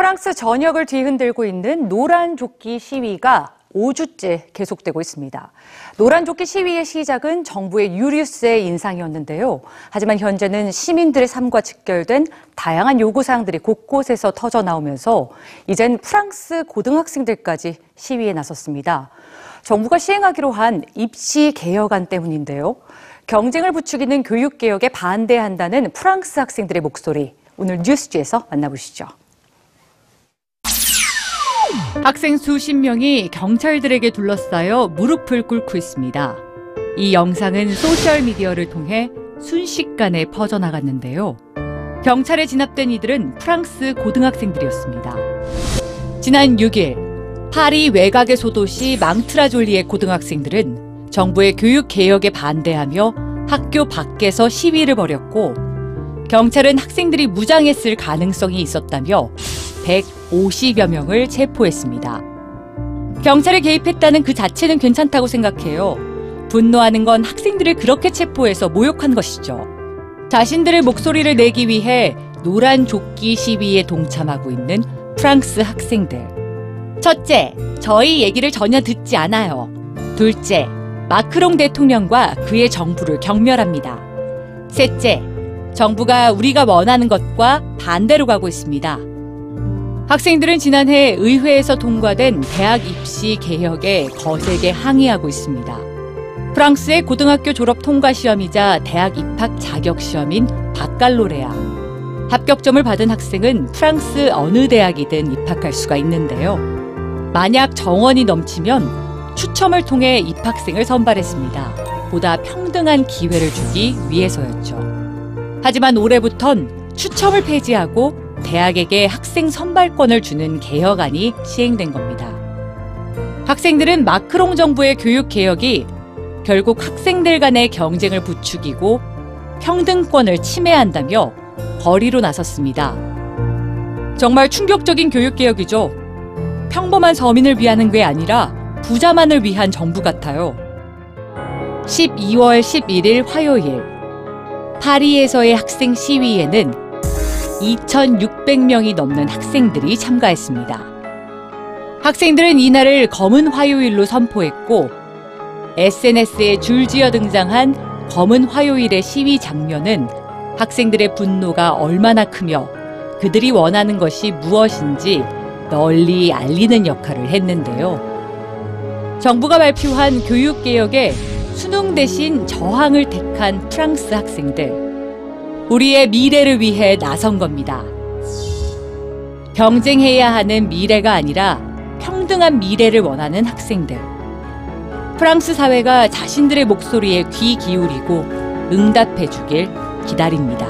프랑스 전역을 뒤흔들고 있는 노란 조끼 시위가 5주째 계속되고 있습니다. 노란 조끼 시위의 시작은 정부의 유류세 인상이었는데요. 하지만 현재는 시민들의 삶과 직결된 다양한 요구사항들이 곳곳에서 터져 나오면서 이젠 프랑스 고등학생들까지 시위에 나섰습니다. 정부가 시행하기로 한 입시 개혁안 때문인데요. 경쟁을 부추기는 교육 개혁에 반대한다는 프랑스 학생들의 목소리 오늘 뉴스지에서 만나보시죠. 학생 수십 명이 경찰들에게 둘러싸여 무릎을 꿇고 있습니다. 이 영상은 소셜미디어를 통해 순식간에 퍼져나갔는데요. 경찰에 진압된 이들은 프랑스 고등학생들이었습니다. 지난 6일 파리 외곽의 소도시 망트라졸리의 고등학생들은 정부의 교육 개혁에 반대하며 학교 밖에서 시위를 벌였고 경찰은 학생들이 무장했을 가능성이 있었다며 150여 명을 체포했습니다. 경찰이 개입했다는 그 자체는 괜찮다고 생각해요. 분노하는 건 학생들을 그렇게 체포해서 모욕한 것이죠. 자신들의 목소리를 내기 위해 노란 조끼 시위에 동참하고 있는 프랑스 학생들. 첫째, 저희 얘기를 전혀 듣지 않아요. 둘째, 마크롱 대통령과 그의 정부를 경멸합니다. 셋째, 정부가 우리가 원하는 것과 반대로 가고 있습니다. 학생들은 지난해 의회에서 통과된 대학 입시 개혁에 거세게 항의하고 있습니다. 프랑스의 고등학교 졸업 통과 시험이자 대학 입학 자격 시험인 바칼로레아. 합격점을 받은 학생은 프랑스 어느 대학이든 입학할 수가 있는데요. 만약 정원이 넘치면 추첨을 통해 입학생을 선발했습니다. 보다 평등한 기회를 주기 위해서였죠. 하지만 올해부턴 추첨을 폐지하고 대학에게 학생 선발권을 주는 개혁안이 시행된 겁니다. 학생들은 마크롱 정부의 교육 개혁이 결국 학생들 간의 경쟁을 부추기고 평등권을 침해한다며 거리로 나섰습니다. 정말 충격적인 교육 개혁이죠. 평범한 서민을 위하는 게 아니라 부자만을 위한 정부 같아요. 12월 11일 화요일 파리에서의 학생 시위에는 2,600명이 넘는 학생들이 참가했습니다. 학생들은 이날을 검은 화요일로 선포했고 SNS에 줄지어 등장한 검은 화요일의 시위 장면은 학생들의 분노가 얼마나 크며 그들이 원하는 것이 무엇인지 널리 알리는 역할을 했는데요. 정부가 발표한 교육개혁에 수능 대신 저항을 택한 프랑스 학생들. 우리의 미래를 위해 나선 겁니다. 경쟁해야 하는 미래가 아니라 평등한 미래를 원하는 학생들. 프랑스 사회가 자신들의 목소리에 귀 기울이고 응답해 주길 기다립니다.